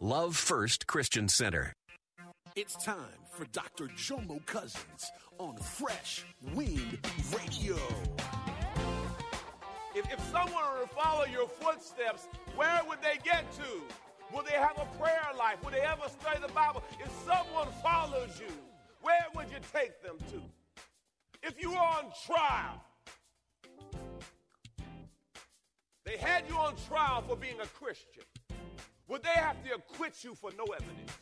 Love First Christian Center. It's time for Dr. Jomo Cousins on Fresh Wind Radio. If, if someone were to follow your footsteps, where would they get to? Will they have a prayer life? Will they ever study the Bible? If someone follows you, where would you take them to? If you were on trial, they had you on trial for being a Christian. Would they have to acquit you for no evidence?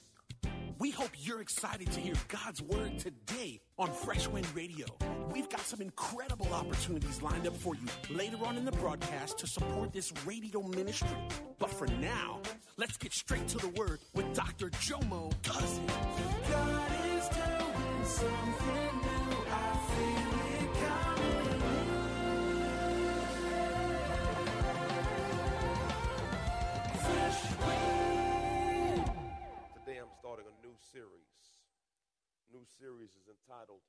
We hope you're excited to hear God's word today on Fresh Wind Radio. We've got some incredible opportunities lined up for you later on in the broadcast to support this radio ministry. But for now, let's get straight to the word with Dr. Jomo Cousins. God is doing something new. New series is entitled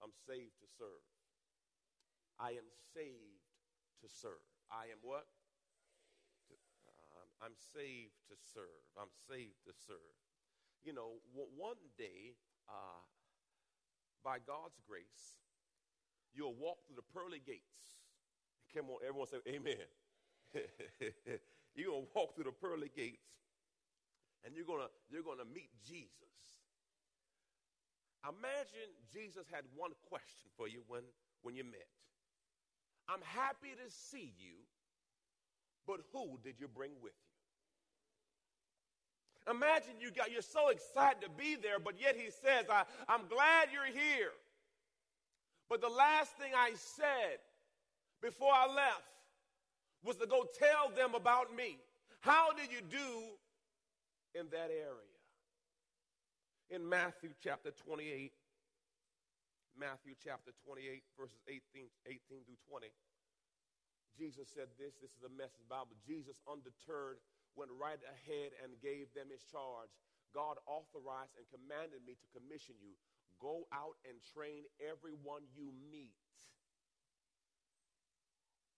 I'm Saved to Serve. I am saved to serve. I am what? Uh, I'm- saved to serve. I'm saved to serve. You know, one day, uh, by God's grace, you'll walk through the pearly gates. Come on, everyone say amen. you're going to walk through the pearly gates and you're gonna you're gonna meet Jesus. Imagine Jesus had one question for you when when you met. I'm happy to see you, but who did you bring with you? Imagine you got you're so excited to be there, but yet he says, I, I'm glad you're here. But the last thing I said before I left was to go tell them about me. How did you do in that area. In Matthew chapter 28, Matthew chapter 28, verses 18, 18 through 20, Jesus said this. This is a message Bible. Jesus, undeterred, went right ahead and gave them his charge. God authorized and commanded me to commission you. Go out and train everyone you meet.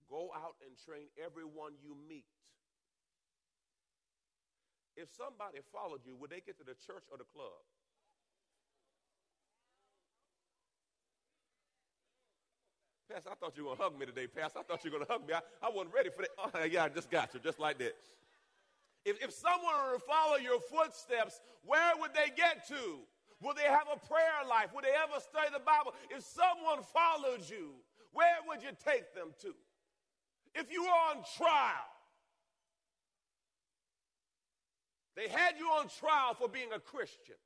Go out and train everyone you meet. If somebody followed you, would they get to the church or the club? Pastor, I thought you were going to hug me today, Pastor. I thought you were going to hug me. I, I wasn't ready for that. Oh, yeah, I just got you, just like that. If, if someone were to follow your footsteps, where would they get to? Will they have a prayer life? Will they ever study the Bible? If someone followed you, where would you take them to? If you were on trial, they had you on trial for being a Christian,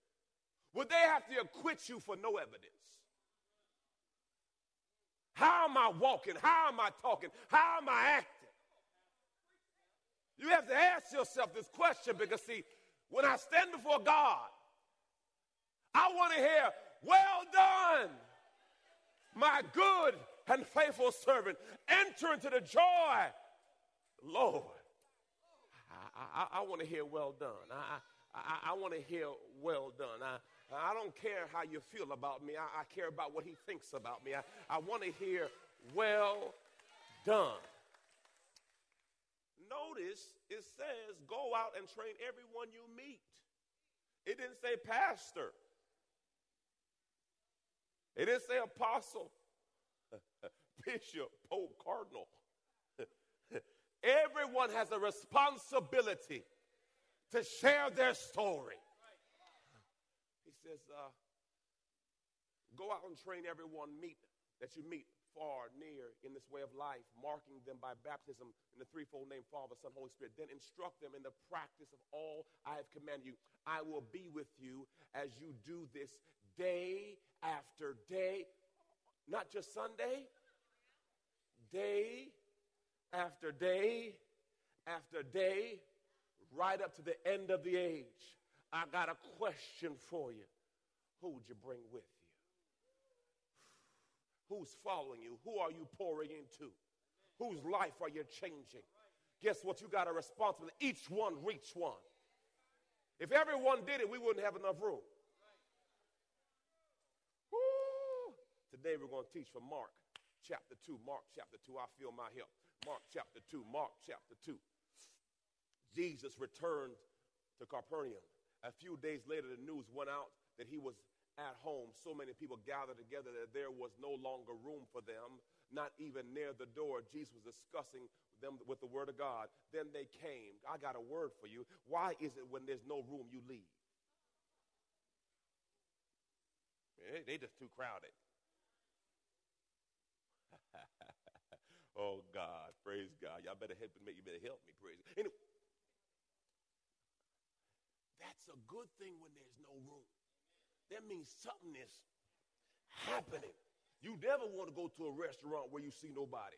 would they have to acquit you for no evidence? How am I walking? How am I talking? How am I acting? You have to ask yourself this question because, see, when I stand before God, I want to hear, Well done, my good and faithful servant. Enter into the joy, Lord. I, I, I want to hear, Well done. I, I, I want to hear, Well done. I, I don't care how you feel about me, I, I care about what he thinks about me. I, I want to hear, Well done. Notice it says, Go out and train everyone you meet. It didn't say pastor. It didn't say apostle, bishop, pope, cardinal. Everyone has a responsibility to share their story. He says, uh, go out and train everyone meet that you meet far, near in this way of life, marking them by baptism in the threefold name Father, Son, Holy Spirit. Then instruct them in the practice of all I have commanded you. I will be with you as you do this day after day, not just Sunday, day after day after day, right up to the end of the age. I got a question for you. Who would you bring with you? Who's following you? Who are you pouring into? Whose life are you changing? Guess what? You got a responsibility. Each one reach one. If everyone did it, we wouldn't have enough room. Woo! Today we're going to teach from Mark chapter 2. Mark chapter 2. I feel my help. Mark chapter 2. Mark chapter 2. Jesus returned to Capernaum. A few days later, the news went out that he was at home. So many people gathered together that there was no longer room for them, not even near the door. Jesus was discussing them with the word of God. Then they came. I got a word for you. Why is it when there's no room you leave? They just too crowded. oh God, praise God. Y'all better help me. You better help me, praise. Anyway, that's a good thing when there's no room. That means something is happening. You never want to go to a restaurant where you see nobody.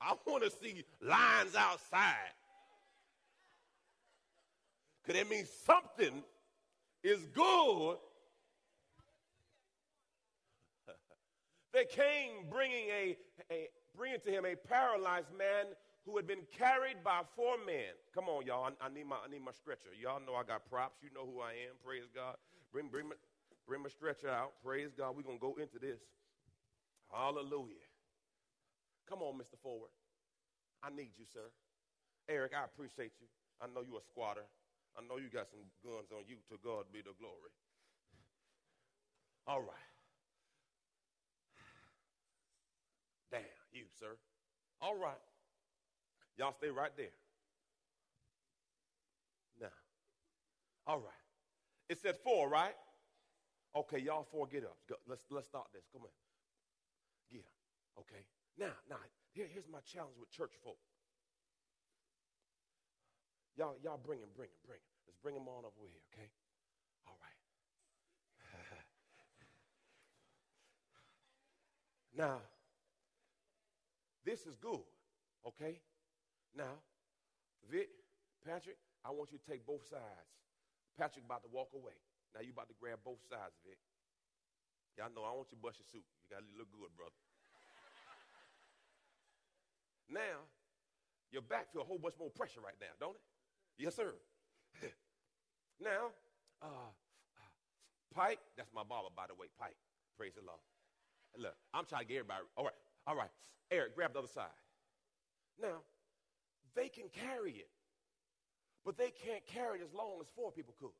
I want to see lines outside. Because that means something is good. they came bringing a, a bringing to him a paralyzed man who had been carried by four men. Come on, y'all. I, I, need my I need my stretcher. Y'all know I got props. You know who I am. Praise God. Bring bring my, bring my stretcher out. Praise God. We're gonna go into this. Hallelujah. Come on, Mr. Forward. I need you, sir. Eric, I appreciate you. I know you're a squatter. I know you got some guns on you. To God be the glory. All right. Damn, you, sir. All right. Y'all stay right there. Now, all right. It said four, right? Okay, y'all four get up. Go, let's let's start this. Come on. Get up. Okay. Now, now, here, here's my challenge with church folk. Y'all, y'all bring him, bring him, bring him. Let's bring him on over here, okay? All right. now, this is good, okay? Now, Vic, Patrick, I want you to take both sides. Patrick about to walk away. Now you about to grab both sides, Vic. Y'all know I want you to bust your suit. You got to look good, brother. now, your back feel a whole bunch more pressure right now, don't it? Yes, sir. now, uh, uh, Pike, that's my barber, by the way, Pike. Praise the Lord. Look, I'm trying to get everybody. All right, all right. Eric, grab the other side. Now, they can carry it. But they can't carry it as long as four people could.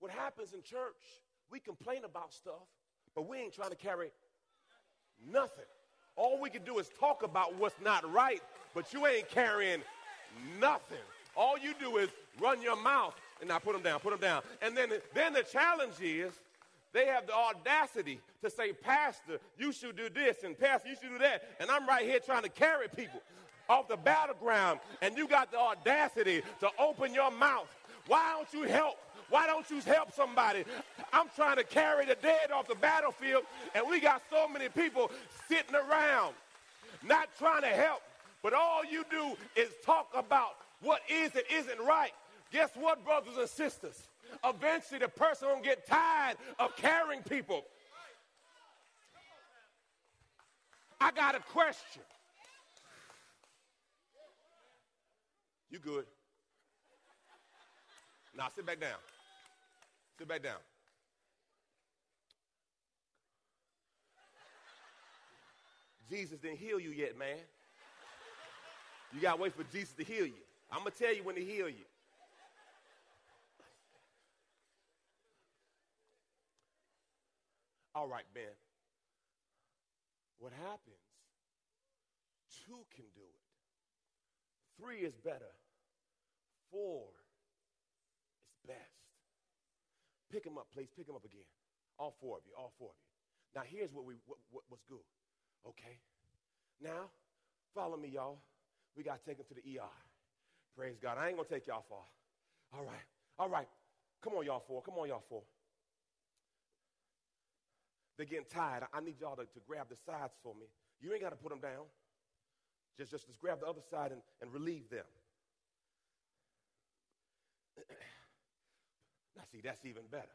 What happens in church, we complain about stuff, but we ain't trying to carry nothing. All we can do is talk about what's not right, but you ain't carrying nothing. All you do is run your mouth and now put them down, put them down. And then, then the challenge is they have the audacity to say, Pastor, you should do this, and Pastor, you should do that. And I'm right here trying to carry people off the battleground, and you got the audacity to open your mouth. Why don't you help? Why don't you help somebody? I'm trying to carry the dead off the battlefield, and we got so many people sitting around not trying to help. But all you do is talk about what is and isn't right. Guess what, brothers and sisters? Eventually the person will get tired of carrying people. I got a question. You good? Now sit back down. Sit back down. Jesus didn't heal you yet, man. You got to wait for Jesus to heal you. I'm going to tell you when to heal you. All right, Ben. What happens? Two can do it. Three is better. Four is best. Pick them up, please. Pick them up again. All four of you. All four of you. Now, here's what we what, what, what's good. Okay. Now, follow me, y'all. We got to take them to the ER. Praise God. I ain't gonna take y'all far. All right. All right. Come on, y'all four. Come on, y'all four. They're getting tired. I need y'all to, to grab the sides for me. You ain't got to put them down. Just, just, just grab the other side and, and relieve them. now, see, that's even better.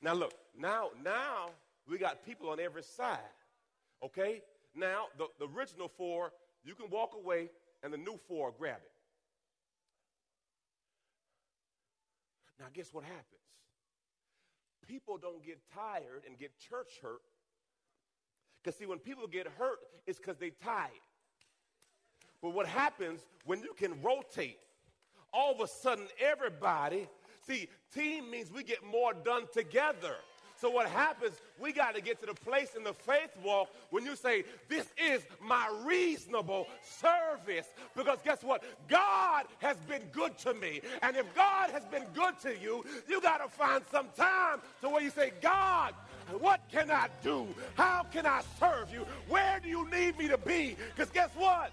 Now, look, now, now we got people on every side. Okay? Now, the, the original four, you can walk away, and the new four grab it. Now, guess what happens? People don't get tired and get church hurt. Because, see, when people get hurt, it's because they tired. But what happens when you can rotate? All of a sudden, everybody, see, team means we get more done together. So what happens, we got to get to the place in the faith walk when you say, this is my reasonable service. Because guess what? God has been good to me. And if God has been good to you, you got to find some time to where you say, God, what can I do? How can I serve you? Where do you need me to be? Because guess what?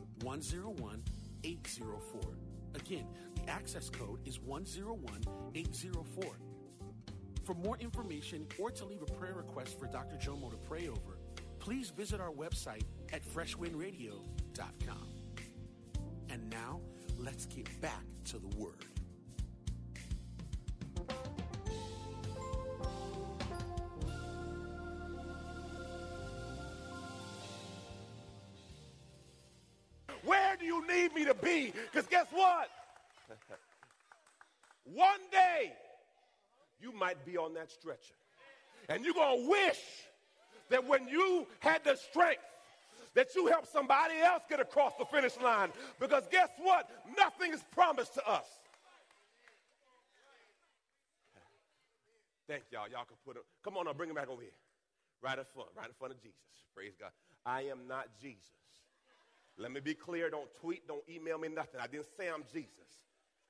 101804. Again, the access code is 101804. For more information or to leave a prayer request for Dr. Jomo to pray over, please visit our website at freshwindradio.com. And now, let's get back to the Word. Where do you need me to be? Because guess what? One day, you might be on that stretcher. And you're going to wish that when you had the strength, that you helped somebody else get across the finish line. Because guess what? Nothing is promised to us. Thank y'all. Y'all can put it. Come on, now, bring him back over here. Right in front, right in front of Jesus. Praise God. I am not Jesus. Let me be clear. Don't tweet, don't email me nothing. I didn't say I'm Jesus.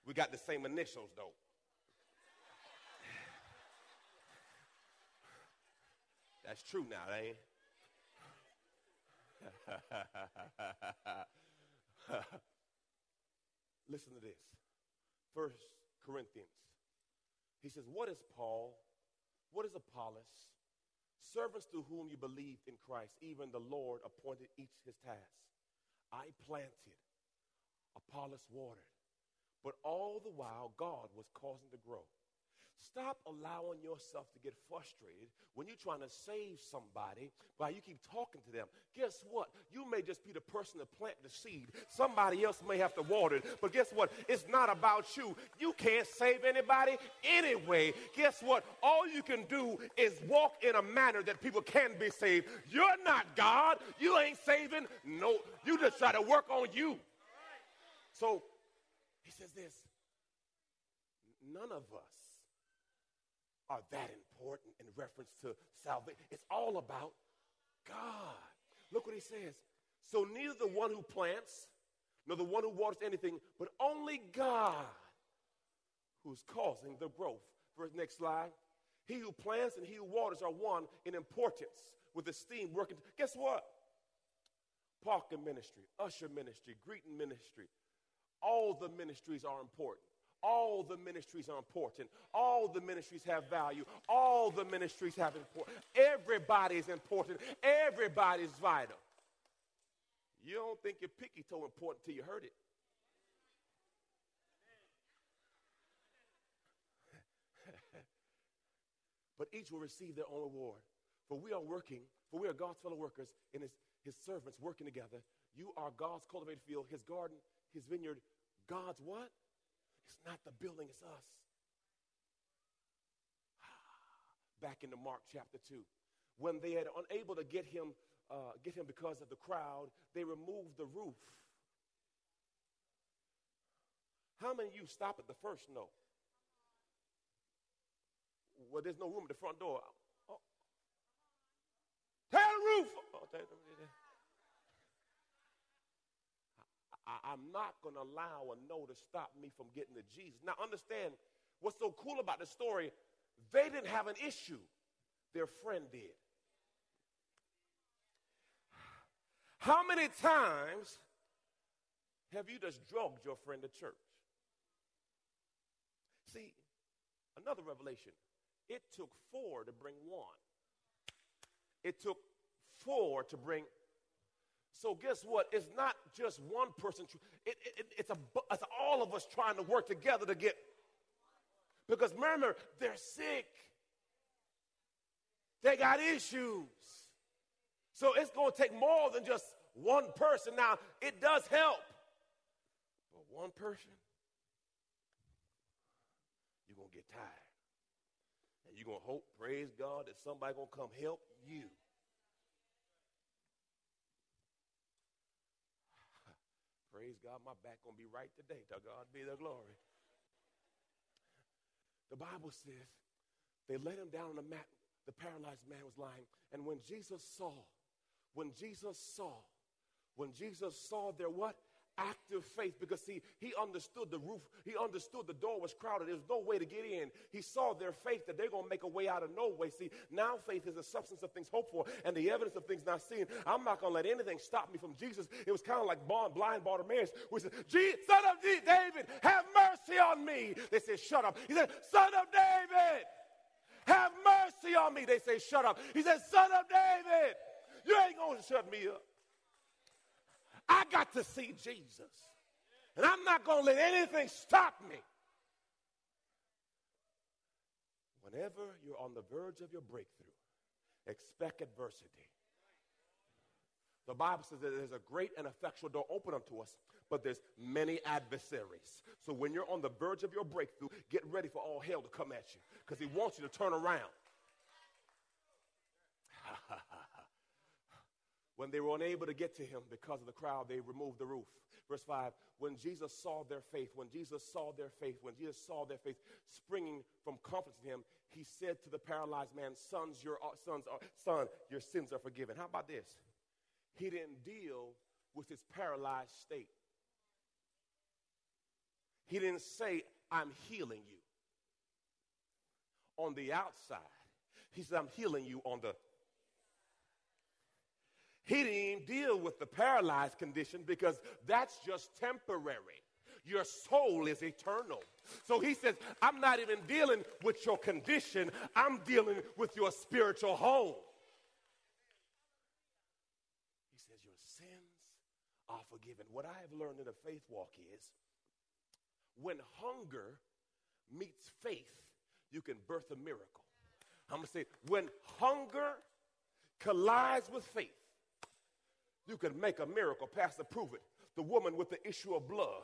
We got the same initials, though. That's true now, ain't Listen to this. First Corinthians. He says, What is Paul? What is Apollos? Servants through whom you believed in Christ, even the Lord appointed each his task. I planted, Apollos watered, but all the while God was causing to grow. Stop allowing yourself to get frustrated when you're trying to save somebody while you keep talking to them. Guess what? You may just be the person to plant the seed. Somebody else may have to water it. But guess what? It's not about you. You can't save anybody anyway. Guess what? All you can do is walk in a manner that people can be saved. You're not God. You ain't saving. No, you just try to work on you. So he says this none of us are that important in reference to salvation. It's all about God. Look what he says. So neither the one who plants nor the one who waters anything, but only God who's causing the growth. First, next slide. He who plants and he who waters are one in importance with esteem working. Guess what? Parking ministry, usher ministry, greeting ministry, all the ministries are important. All the ministries are important. All the ministries have value. All the ministries have importance. Everybody is important. Everybody is vital. You don't think your picky toe important till you heard it. but each will receive their own reward. For we are working, for we are God's fellow workers and his, his servants working together. You are God's cultivated field, his garden, his vineyard. God's what? It's not the building, it's us. Back into Mark chapter 2. When they had unable to get him, uh, get him because of the crowd, they removed the roof. How many of you stop at the first no? Well, there's no room at the front door. Oh. Tear the roof. Oh, I, am not going to allow a no to stop me from getting to Jesus. Now, understand what's so cool about the story. They didn't have an issue, their friend did. How many times have you just drugged your friend to church? See, another revelation. It took four to bring one. It took four to bring so guess what? It's not just one person. It, it, it's, a, it's all of us trying to work together to get. Because remember, they're sick. They got issues. So it's going to take more than just one person. Now, it does help. But one person, you're going to get tired. And you're going to hope, praise God, that somebody going to come help you. Praise God, my back gonna be right today. To God be the glory. The Bible says they let him down on the mat. The paralyzed man was lying. And when Jesus saw, when Jesus saw, when Jesus saw their what? Active faith because see he understood the roof he understood the door was crowded. There's no way to get in. He saw their faith that they're going to make a way out of no way. See now faith is the substance of things hoped for and the evidence of things not seen. I'm not going to let anything stop me from jesus. It was kind of like blind bartimaeus who said son of david have mercy on me. They said shut up. He said son of david have mercy on me. They say shut up. He said son of david you ain't going to shut me up got to see Jesus. And I'm not going to let anything stop me. Whenever you're on the verge of your breakthrough, expect adversity. The Bible says that there's a great and effectual door open unto us, but there's many adversaries. So when you're on the verge of your breakthrough, get ready for all hell to come at you because he wants you to turn around. When they were unable to get to him because of the crowd, they removed the roof. Verse 5 When Jesus saw their faith, when Jesus saw their faith, when Jesus saw their faith springing from confidence in him, he said to the paralyzed man, Sons, your uh, sons are, son, your sins are forgiven. How about this? He didn't deal with his paralyzed state. He didn't say, I'm healing you. On the outside, he said, I'm healing you on the he didn't even deal with the paralyzed condition because that's just temporary. Your soul is eternal. So he says, I'm not even dealing with your condition, I'm dealing with your spiritual home. He says, Your sins are forgiven. What I have learned in the faith walk is when hunger meets faith, you can birth a miracle. I'm going to say, when hunger collides with faith, you can make a miracle. Pastor, prove it. The woman with the issue of blood.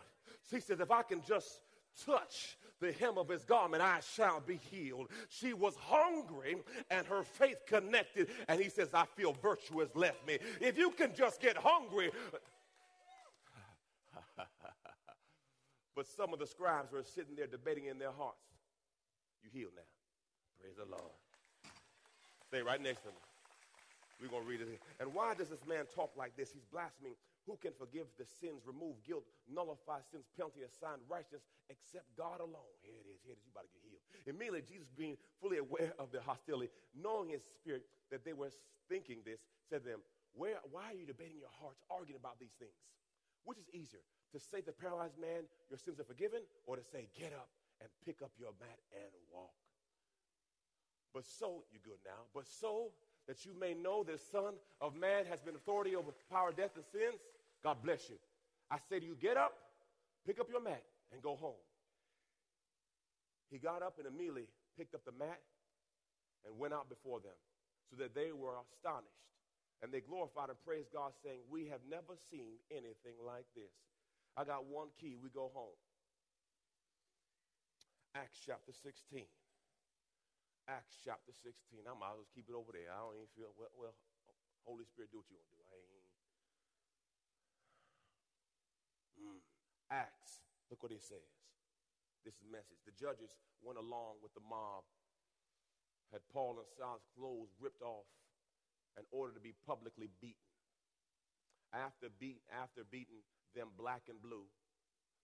She says, if I can just touch the hem of his garment, I shall be healed. She was hungry and her faith connected, and he says, I feel virtue has left me. If you can just get hungry. but some of the scribes were sitting there debating in their hearts. You heal now. Praise the Lord. Stay right next to me. We're going to read it. And why does this man talk like this? He's blaspheming. Who can forgive the sins, remove guilt, nullify sins, penalty, assign righteousness, except God alone? Here it is. Here it is. You about to get healed. Immediately, Jesus, being fully aware of their hostility, knowing his spirit that they were thinking this, said to them, Where, Why are you debating your hearts, arguing about these things? Which is easier, to say to the paralyzed man, Your sins are forgiven, or to say, Get up and pick up your mat and walk? But so, you're good now, but so that you may know the Son of Man has been authority over the power, of death, and sins, God bless you. I say to you, get up, pick up your mat, and go home. He got up and immediately picked up the mat and went out before them, so that they were astonished. And they glorified and praised God, saying, We have never seen anything like this. I got one key. We go home. Acts chapter 16. Acts chapter 16. I might as well keep it over there. I don't even feel, well, well Holy Spirit, do what you want to do. I ain't. Mm. Acts, look what it says. This is message. The judges went along with the mob, had Paul and Silas' clothes ripped off in order to be publicly beaten. After, beat, after beating them black and blue,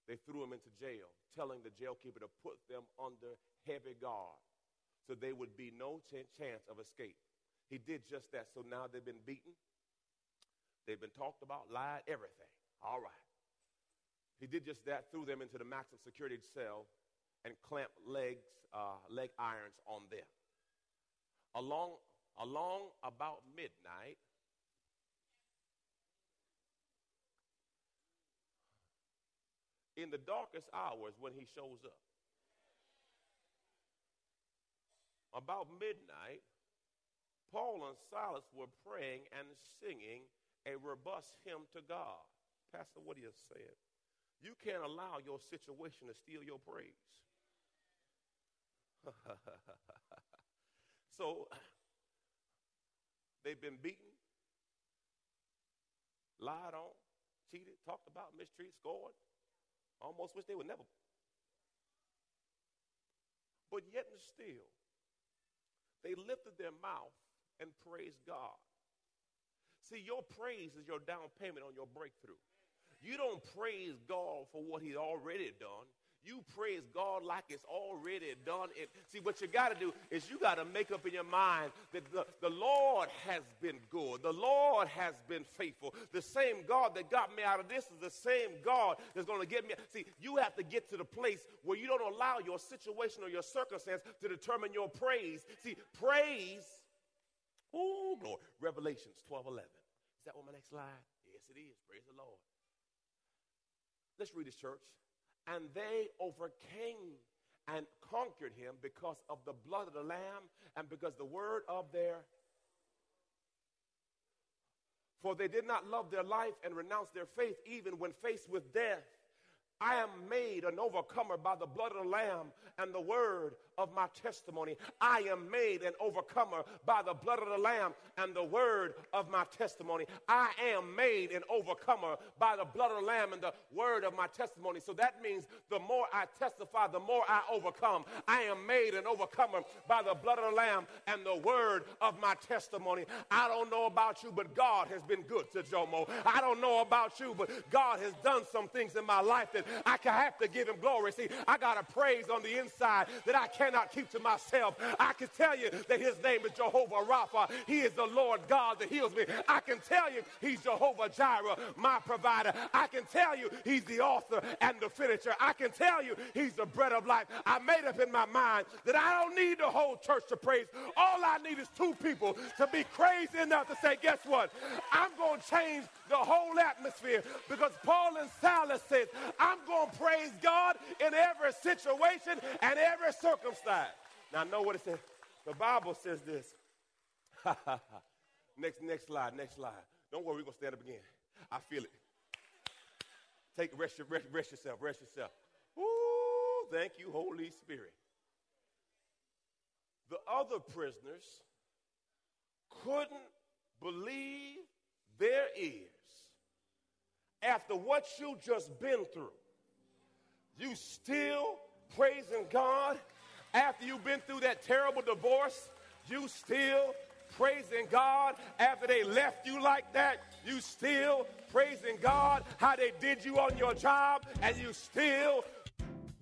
they threw them into jail, telling the jailkeeper to put them under heavy guard so there would be no ch- chance of escape. He did just that. So now they've been beaten, they've been talked about, lied, everything. All right. He did just that, threw them into the maximum security cell, and clamped legs, uh, leg irons on them. Along, along about midnight, in the darkest hours when he shows up. About midnight, Paul and Silas were praying and singing a robust hymn to God. Pastor, what are you saying? You can't allow your situation to steal your praise. so they've been beaten, lied on, cheated, talked about, mistreated, scored. Almost wish they would never. But yet and still, they lifted their mouth and praised God. See, your praise is your down payment on your breakthrough. You don't praise God for what He's already done. You praise God like it's already done. It, see, what you got to do is you got to make up in your mind that the, the Lord has been good. The Lord has been faithful. The same God that got me out of this is the same God that's going to get me. See, you have to get to the place where you don't allow your situation or your circumstance to determine your praise. See, praise, oh, glory. Revelations 12 11. Is that on my next slide? Yes, it is. Praise the Lord. Let's read this, church and they overcame and conquered him because of the blood of the Lamb and because the word of their. For they did not love their life and renounce their faith even when faced with death. I am made an overcomer by the blood of the Lamb and the word of my testimony. I am made an overcomer by the blood of the Lamb and the word of my testimony. I am made an overcomer by the blood of the Lamb and the word of my testimony. So that means the more I testify, the more I overcome. I am made an overcomer by the blood of the Lamb and the word of my testimony. I don't know about you, but God has been good to Jomo. I don't know about you, but God has done some things in my life that I can have to give him glory. See, I got a praise on the inside that I cannot keep to myself. I can tell you that his name is Jehovah Rapha. He is the Lord God that heals me. I can tell you he's Jehovah Jireh, my provider. I can tell you he's the author and the finisher. I can tell you he's the bread of life. I made up in my mind that I don't need the whole church to praise. All I need is two people to be crazy enough to say, guess what? I'm going to change the whole atmosphere because Paul and Silas said, I'm going to praise God in every situation and every circumstance. Now, know what it says? The Bible says this. next, next slide, next slide. Don't worry, we're going to stand up again. I feel it. Take rest, rest, rest yourself, rest yourself. Ooh, thank you, Holy Spirit. The other prisoners couldn't believe their ears after what you just been through. You still praising God after you've been through that terrible divorce. You still praising God after they left you like that. You still praising God how they did you on your job, and you still